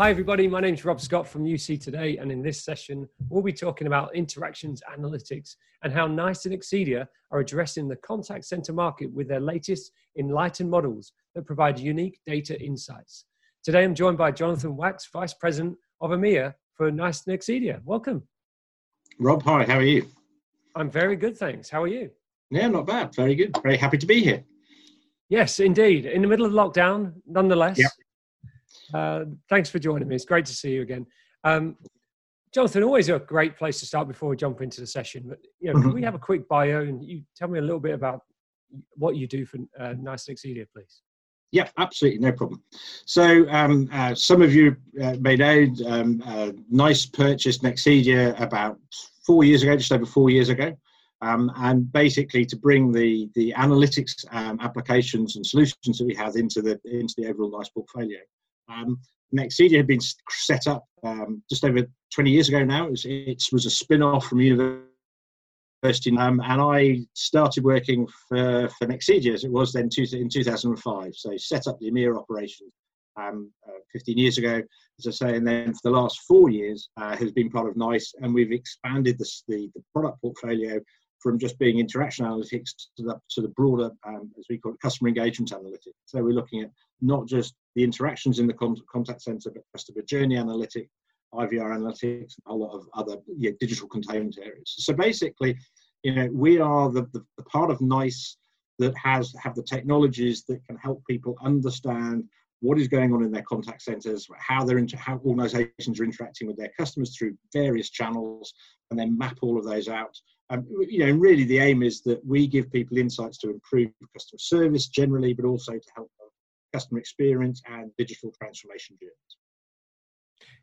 Hi, everybody. My name is Rob Scott from UC Today, and in this session, we'll be talking about interactions analytics and how NICE and Nexidia are addressing the contact center market with their latest enlightened models that provide unique data insights. Today, I'm joined by Jonathan Wax, Vice President of EMEA for NICE and Nexidia. Welcome. Rob, hi, how are you? I'm very good, thanks. How are you? Yeah, not bad. Very good. Very happy to be here. Yes, indeed. In the middle of lockdown, nonetheless. Yep. Uh, thanks for joining me. It's great to see you again. Um, Jonathan, always a great place to start before we jump into the session. But you know, mm-hmm. can we have a quick bio and you tell me a little bit about what you do for uh, Nice Nexidia, please? Yeah, absolutely, no problem. So, um, uh, some of you uh, may know um, uh, Nice purchased Nexidia about four years ago, just over four years ago, um, and basically to bring the the analytics um, applications and solutions that we have into the into the overall Nice portfolio. Um, had been set up um, just over 20 years ago now. It was, it was a spin off from university, um, and I started working for, for as it was then two, in 2005. So set up the EMEA operations um, uh, 15 years ago, as I say, and then for the last four years uh, has been part of NICE, and we've expanded the, the, the product portfolio from just being interaction analytics to the, to the broader, um, as we call it, customer engagement analytics. So we're looking at not just the interactions in the contact center, but customer journey analytics, IVR analytics, and a lot of other yeah, digital containment areas. So basically, you know, we are the, the, the part of NICE that has have the technologies that can help people understand what is going on in their contact centers, how they're into how organizations are interacting with their customers through various channels, and then map all of those out um, you know, and really the aim is that we give people insights to improve customer service generally, but also to help customer experience and digital transformation journeys.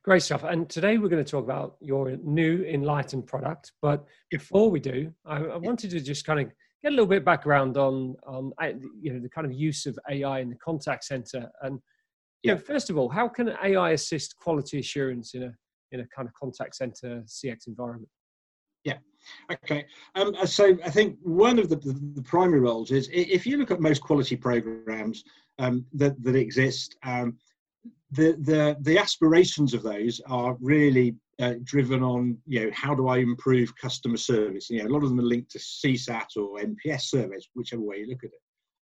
Great stuff. And today we're going to talk about your new Enlightened product. But before we do, I, I wanted to just kind of get a little bit background on, on uh, you know, the kind of use of AI in the contact center. And you yeah. know, first of all, how can AI assist quality assurance in a in a kind of contact center CX environment? Yeah. Okay. Um, uh, so I think one of the, the, the, primary roles is if you look at most quality programs um, that, that exist, um, the, the, the aspirations of those are really uh, driven on, you know, how do I improve customer service? You know, a lot of them are linked to CSAT or NPS surveys, whichever way you look at it.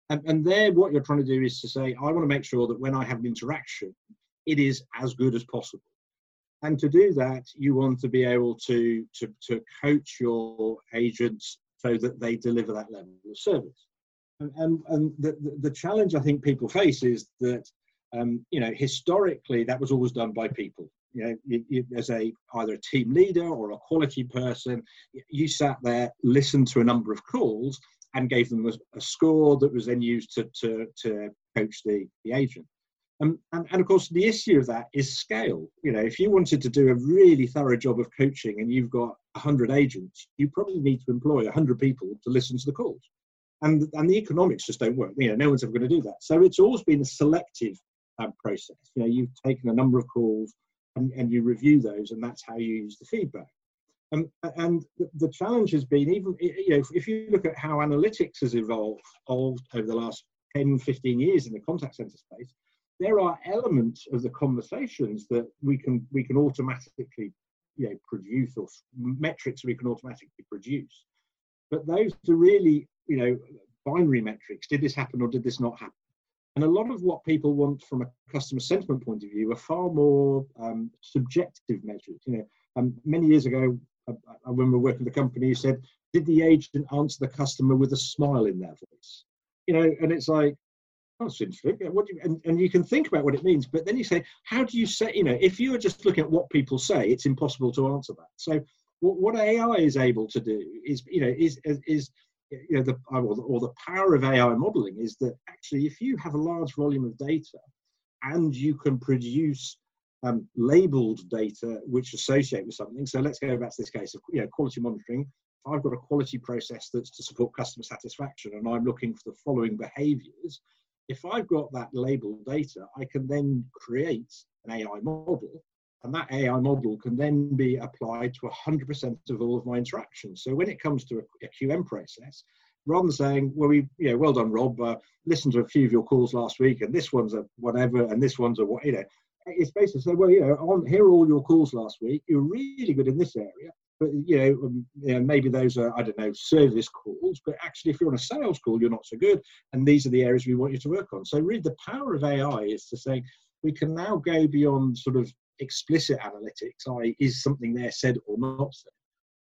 And, and there, what you're trying to do is to say, I want to make sure that when I have an interaction, it is as good as possible. And to do that, you want to be able to, to, to coach your agents so that they deliver that level of service. And, and, and the, the challenge I think people face is that, um, you know, historically that was always done by people. You know, you, you, as a either a team leader or a quality person, you sat there, listened to a number of calls, and gave them a, a score that was then used to, to, to coach the, the agent. And, and of course, the issue of that is scale. You know, if you wanted to do a really thorough job of coaching and you've got 100 agents, you probably need to employ 100 people to listen to the calls. And, and the economics just don't work. You know, no one's ever going to do that. So it's always been a selective um, process. You know, you've taken a number of calls and, and you review those, and that's how you use the feedback. And the, the, challenge has been even, you know, if, if you look at how analytics has evolved, evolved over the last 10, 15 years in the contact center space, there are elements of the conversations that we can we can automatically you know produce or metrics we can automatically produce. But those are really you know binary metrics. Did this happen or did this not happen? And a lot of what people want from a customer sentiment point of view are far more um, subjective measures. You know um, many years ago I, we were working with a company who said did the agent answer the customer with a smile in their voice? You know and it's like that's interesting. What you, and, and you can think about what it means, but then you say, how do you say, you know, if you are just looking at what people say, it's impossible to answer that. So what, what AI is able to do is, you know, is, is, you know, the, or the, or the power of AI modeling is that actually if you have a large volume of data and you can produce um, labeled data which associate with something. So let's go back to this case of you know, quality monitoring. I've got a quality process that's to support customer satisfaction and I'm looking for the following behaviors, if I've got that labeled data, I can then create an AI model, and that AI model can then be applied to 100% of all of my interactions. So when it comes to a, a QM process, rather than saying, well, we, you know, well done, Rob, uh, listened to a few of your calls last week, and this one's a whatever, and this one's a what, you know, it's basically say, well, you know, on here are all your calls last week. You're really good in this area, but you know, um, you know, maybe those are I don't know service calls, but actually, if you're on a sales call, you're not so good, and these are the areas we want you to work on. So, really, the power of AI is to say we can now go beyond sort of explicit analytics, i.e., is something there said or not said,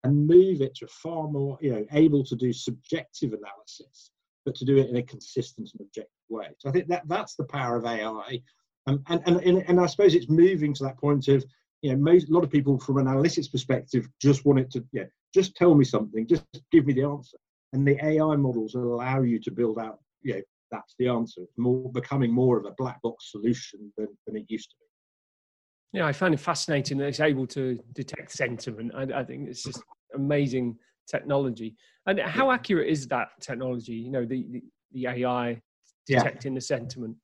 and move it to far more, you know, able to do subjective analysis, but to do it in a consistent and objective way. So I think that that's the power of AI, um, and, and and and I suppose it's moving to that point of you know, most, a lot of people from an analytics perspective just want it to, yeah, just tell me something, just give me the answer. And the AI models allow you to build out, you know, that's the answer. It's more becoming more of a black box solution than, than it used to be. Yeah, I find it fascinating that it's able to detect sentiment. I, I think it's just amazing technology. And how accurate is that technology? You know, the the, the AI detecting yeah. the sentiment.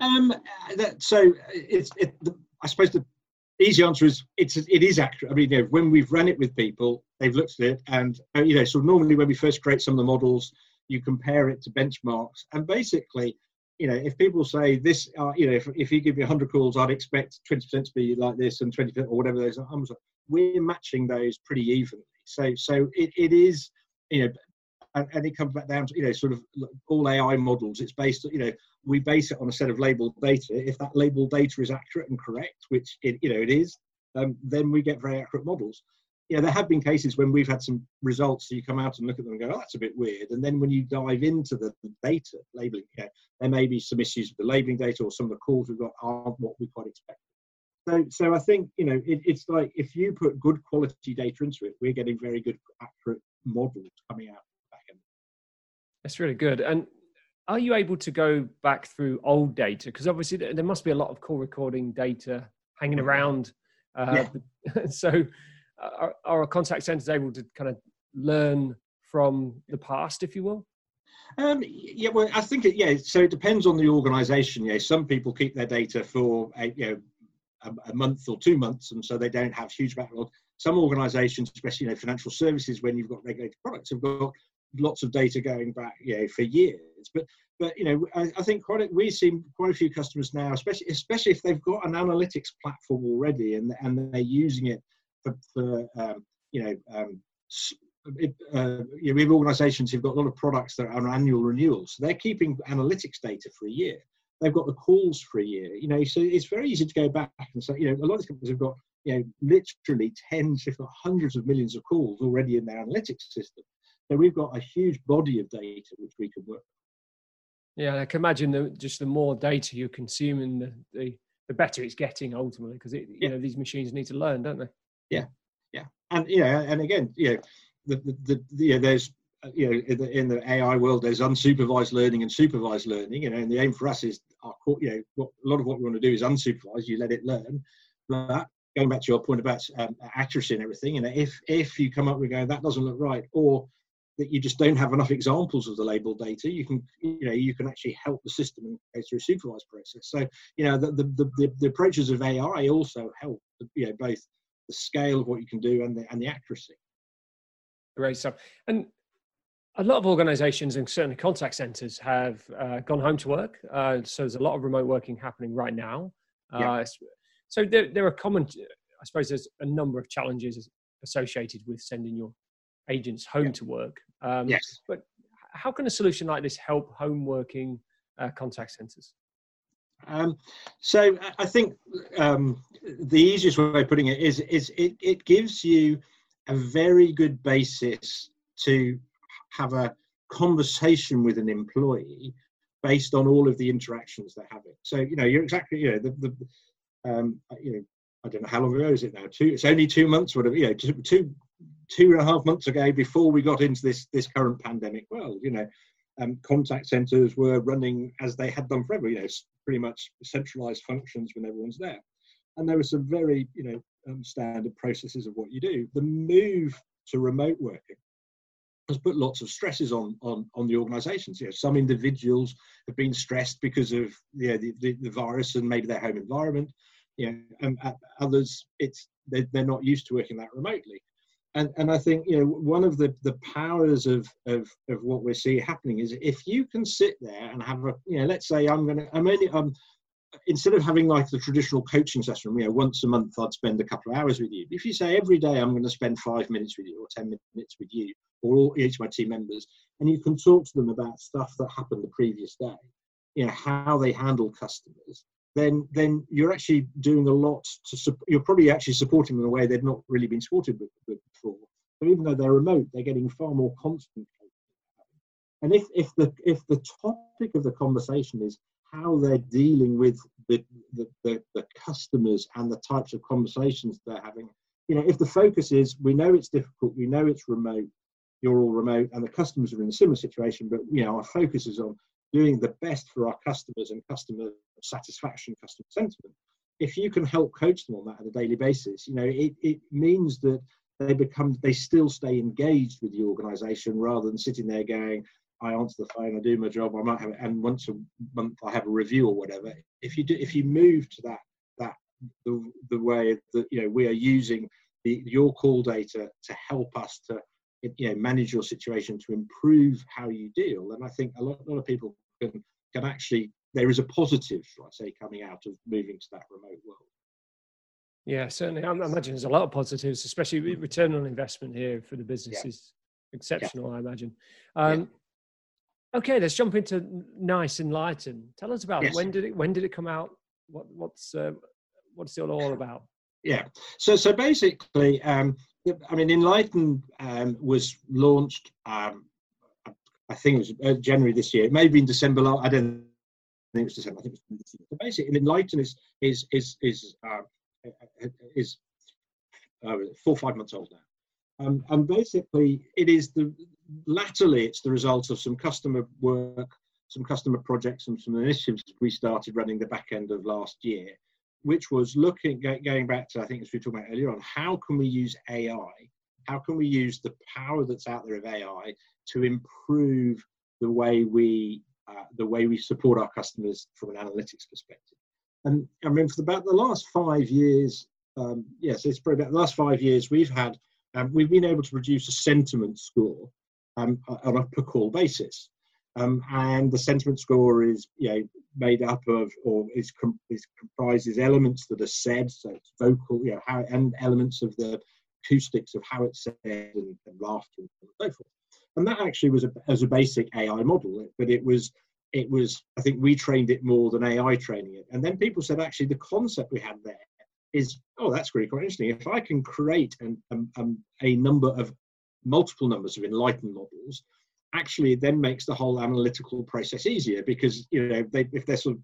Um, that, so it's it, the, I suppose the easy answer is it's it is accurate. I mean, you know, when we've run it with people, they've looked at it, and uh, you know, so normally when we first create some of the models, you compare it to benchmarks, and basically, you know, if people say this, uh, you know, if, if you give me 100 calls, I'd expect 20% to be like this and 20% or whatever those. are. We're matching those pretty evenly. So so it, it is, you know, and, and, it comes back down to you know sort of all AI models. It's based you know we base it on a set of labeled data. If that labeled data is accurate and correct, which it you know it is, um, then we get very accurate models. You know, there have been cases when we've had some results, so you come out and look at them and go, oh, that's a bit weird. And then when you dive into the, the data labeling, you know, there may be some issues with the labeling data or some of the calls we've got aren't what we quite expect. So, so I think you know it, it's like if you put good quality data into it, we're getting very good accurate models coming out. That's really good. And are you able to go back through old data? Because obviously there must be a lot of call recording data hanging mm-hmm. around. Uh, yeah. so are, are contact centers able to kind of learn from the past, if you will? Um, yeah, well, I think it, yeah. So it depends on the organisation. Yeah, some people keep their data for a, you know a, a, month or two months, and so they don't have huge backlog. Some organisations, especially you know financial services, when you've got regulated products, have got lots of data going back, you know, for years. But but you know, I, I think quite a, we see quite a few customers now, especially especially if they've got an analytics platform already and and they're using it for, for um, you know. Um, it, uh, you know, we have organisations who've got a lot of products that are on annual renewals. So they're keeping analytics data for a year. They've got the calls for a year. You know, so it's very easy to go back and say, you know, a lot of companies have got you know literally tens, if not hundreds of millions of calls already in their analytics system. So we've got a huge body of data which we can work. Yeah, I can imagine that just the more data you're consuming, the the, the better it's getting ultimately, because it, you yeah. know these machines need to learn, don't they? Yeah, yeah, and yeah, and again, you know, the the, the you know, there's you know in the, in the AI world there's unsupervised learning and supervised learning. You know, and the aim for us is our you know what, a lot of what we want to do is unsupervised. You let it learn, but going back to your point about um, accuracy and everything, you know, if if you come up with going that doesn't look right, or that you just don't have enough examples of the label data, you can you know you can actually help the system go through a supervised process. So you know the the, the, the approaches of AI also help you know both the scale of what you can do and the and the accuracy. Great stuff. And a lot of organizations and certainly contact centers have uh, gone home to work. Uh, so there's a lot of remote working happening right now. Uh, yeah. So there, there are common, I suppose there's a number of challenges associated with sending your agents home yeah. to work. Um, yes. But how can a solution like this help home working uh, contact centers? Um, so I think um, the easiest way of putting it is, is it, it gives you a very good basis to have a conversation with an employee based on all of the interactions they're having. So you know you're exactly you know the, the um, you know I don't know how long ago is it now? Two. It's only two months. Whatever. You know, two, two two and a half months ago, before we got into this this current pandemic world, you know, um, contact centres were running as they had done forever. You know, pretty much centralised functions when everyone's there, and there were some very you know um, standard processes of what you do. The move to remote working has put lots of stresses on on on the organisations. You know, some individuals have been stressed because of you know, the, the, the virus and maybe their home environment. You know, and others it's they're not used to working that remotely and and I think you know one of the the powers of of of what we see happening is if you can sit there and have a you know let's say I'm gonna I'm only I'm instead of having like the traditional coaching session, you know, once a month I'd spend a couple of hours with you. If you say every day I'm going to spend five minutes with you or 10 minutes with you or all, each of my team members, and you can talk to them about stuff that happened the previous day, you know, how they handle customers, then then you're actually doing a lot to you're probably actually supporting them in a way they've not really been supported before. So even though they're remote, they're getting far more constant. And if, if the if the topic of the conversation is how they're dealing with the, the, the, the, customers and the types of conversations they're having. You know, if the focus is we know it's difficult, we know it's remote, you're all remote, and the customers are in a similar situation, but you know, our focus is on doing the best for our customers and customer satisfaction, customer sentiment. If you can help coach them on that on a daily basis, you know, it, it means that they become they still stay engaged with the organization rather than sitting there going, I answer the phone, I do my job, I might have, and once a month I have a review or whatever. If you do, if you move to that, that the the way that you know we are using the your call data to help us to you know manage your situation to improve how you deal, and I think a lot, a lot of people can can actually there is a positive, shall I say, coming out of moving to that remote world. Yeah, certainly. I imagine there's a lot of positives, especially return on investment here for the business yeah. is exceptional. Yeah. I imagine. Um, yeah. Okay, let's jump into Nice Enlighten. Tell us about yes. it. When did it when did it come out? What what's uh, what's it all about? Yeah. So so basically, um, I mean, Enlighten um, was launched. Um, I think it was uh, January this year. It may have been December. I don't think it was December. I think it was December. So basically, Enlighten is is is is uh, is uh, four or five months old now. Um, and basically, it is the latterly, it's the result of some customer work, some customer projects, and some initiatives we started running the back end of last year, which was looking, going back to, I think, as we talked about earlier on, how can we use AI? How can we use the power that's out there of AI to improve the way we uh, the way we support our customers from an analytics perspective? And I mean, for about the last five years, um, yes, it's probably about the last five years, we've had um, we've been able to produce a sentiment score um, on a per call basis. Um, and the sentiment score is you know, made up of or is, com- is comprises elements that are said, so it's vocal, you know, how, and elements of the acoustics of how it's said and, and laughter and so forth. And that actually was a, as a basic AI model, but it was it was I think we trained it more than AI training it. And then people said actually the concept we had there is oh that's really quite interesting. If I can create an, um, um, a number of multiple numbers of enlightened models actually then makes the whole analytical process easier because you know they, if they're sort of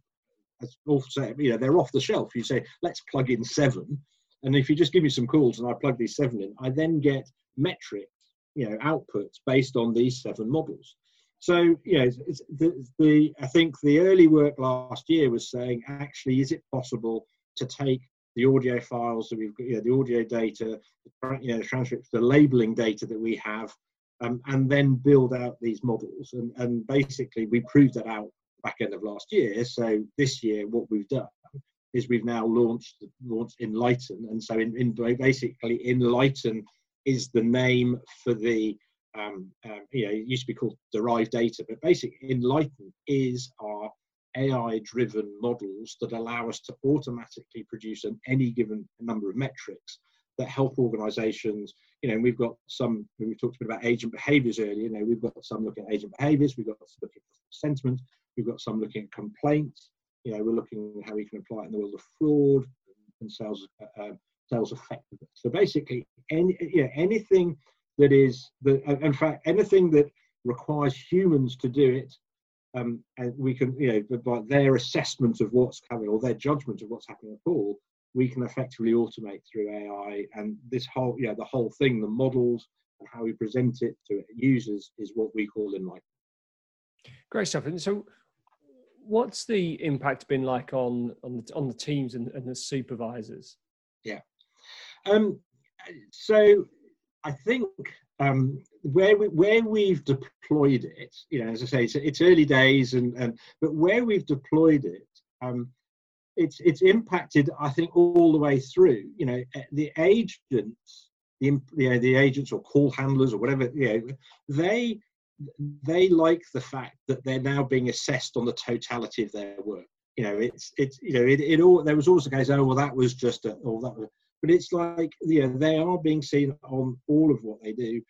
as also you know they're off the shelf. You say let's plug in seven. And if you just give me some calls and i plug these seven in i then get metrics you know outputs based on these seven models. So you know it's, the, the i think the early work last year was saying actually is it possible to take the audio files that we've got, you know, the audio data, you know, the transcripts, the labeling data that we have, um, and then build out these models. And, and basically, we proved that out back end of last year. So this year, what we've done is we've now launched launched Enlighten, and so in, in basically Enlighten is the name for the um, um, you know it used to be called derived data, but basically Enlighten is our AI driven models that allow us to automatically produce an, any given number of metrics that help organizations. You know, we've got some, We've talked a bit about agent behaviors earlier, you know, we've got some looking at agent behaviors, we've got some looking at sentiment, we've got some looking at complaints, you know, we're looking at how we can apply it in the world of fraud and sales, uh, um, sales effectiveness. So basically, any, you know, anything that is, the, in fact, anything that requires humans to do it um, and we can, you know, by their assessment of what's coming or their judgment of what's happening at all, we can effectively automate through AI. And this whole, yeah, the whole thing, the models and how we present it to users is what we call enlightenment. Great stuff. And so, what's the impact been like on on the, on the teams and, and the supervisors? Yeah. Um, so, I think um, where we where we've deployed it, you know, as I say, it's, it's early days, and, and but where we've deployed it, um, it's it's impacted, I think, all the way through. You know, eh, the agents, the you know, the agents or call handlers or whatever, you know, they they like the fact that they're now being assessed on the totality of their work. you know, it's it's you know, it, it all there was always a case. Oh well, that was just a, or that was, but it's like you know they are being seen on all of what they do,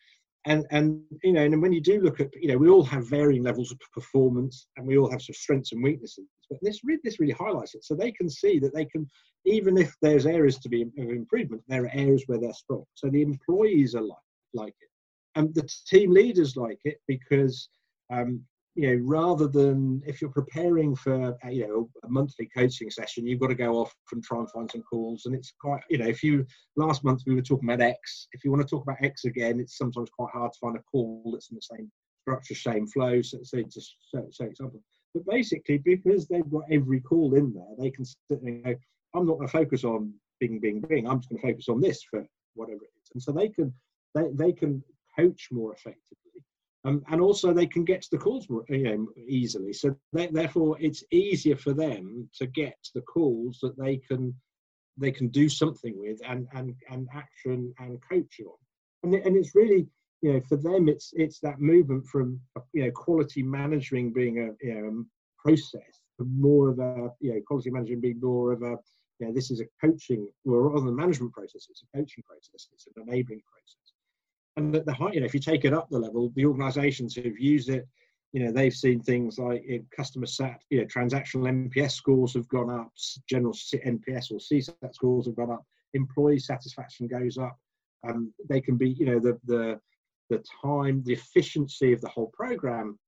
and and you know, and when you do look at you know, we all have varying levels of performance, and we all have some strengths and weaknesses. But this really this really highlights it, so they can see that they can, even if there's areas to be of improvement, there are areas where they're strong. So the employees are like like it, and the team leaders like it because um, you know, rather than if you're preparing for you know a monthly coaching session, you've got to go off and try and find some calls. And it's quite you know, if you last month we were talking about X, if you want to talk about X again, it's sometimes quite hard to find a call that's in the same structure, same flow. So, so so, so example. But basically, because they've got every call in there, they can sit and go, I'm not going to focus on Bing, Bing, Bing. I'm just going to focus on this for whatever it is. And so they can they, they can coach more effectively um, and also they can get to the calls more, you know, easily. So they, therefore, it's easier for them to get the calls that they can they can do something with and and and action and coach on. And and it's really you know for them it's it's that movement from you know quality managing being a you know process more of a you know quality management being more of a you know this is a coaching well rather than management process it's a coaching process it's an enabling process and the, the high, you know, if you take it up the level, the organisations who've used it, you know, they've seen things like in customer sat, you know, transactional NPS scores have gone up, general NPS or CSAT scores have gone up, employee satisfaction goes up. Um, they can be, you know, the the the time, the efficiency of the whole program,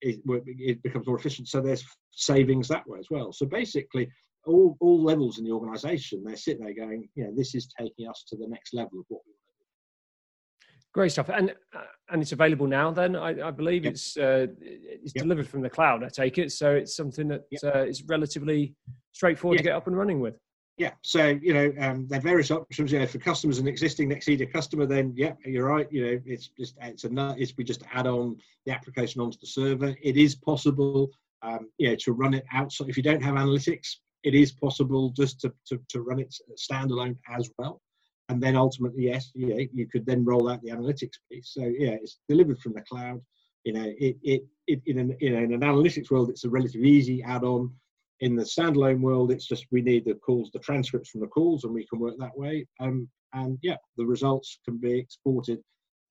it, it becomes more efficient. So there's savings that way as well. So basically, all all levels in the organisation, they're sitting there going, you know, this is taking us to the next level of what we want. to do. Great stuff, and uh, and it's available now. Then I, I believe yep. it's uh, it's yep. delivered from the cloud. I take it, so it's something that yep. uh, is relatively straightforward to get up and running with. Yeah, so you know um, there are various options. You know, for customers an existing Nexidia customer, then yeah, you're right. You know, it's just it's a it's we just add on the application onto the server. It is possible, um, you know, to run it outside. If you don't have analytics, it is possible just to to, to run it standalone as well and then ultimately, yes, yeah, you could then roll out the analytics piece. So yeah, it's delivered from the cloud. You know, it it, it in an in an analytics world, it's a relatively easy add-on. In the standalone world, it's just we need the calls, the transcripts from the calls, and we can work that way. Um, and yeah, the results can be exported,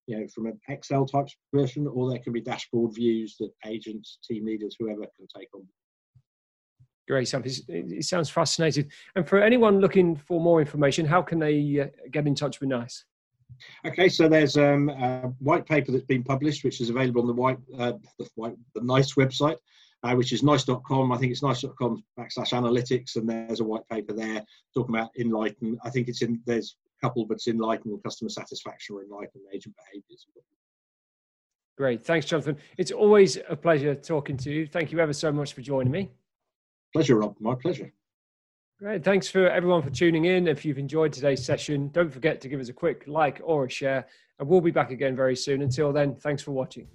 you know, from an Excel type version, or there can be dashboard views that agents, team leaders, whoever can take on. Great stuff. It sounds fascinating. And for anyone looking for more information, how can they uh, get in touch with NICE? Okay, so there's um, a white paper that's been published, which is available on the white, uh, the, white the NICE website, uh, which is nice.com. I think it's nice.com backslash analytics, and there's a white paper there talking about Enlighten. I think it's in there's a couple, but it's Enlighten customer satisfaction or Enlighten agent behaviors. Great, thanks, Jonathan. It's always a pleasure talking to you. Thank you ever so much for joining me. Pleasure, Rob. My pleasure. Great. Thanks for everyone for tuning in. If you've enjoyed today's session, don't forget to give us a quick like or a share, and we'll be back again very soon. Until then, thanks for watching.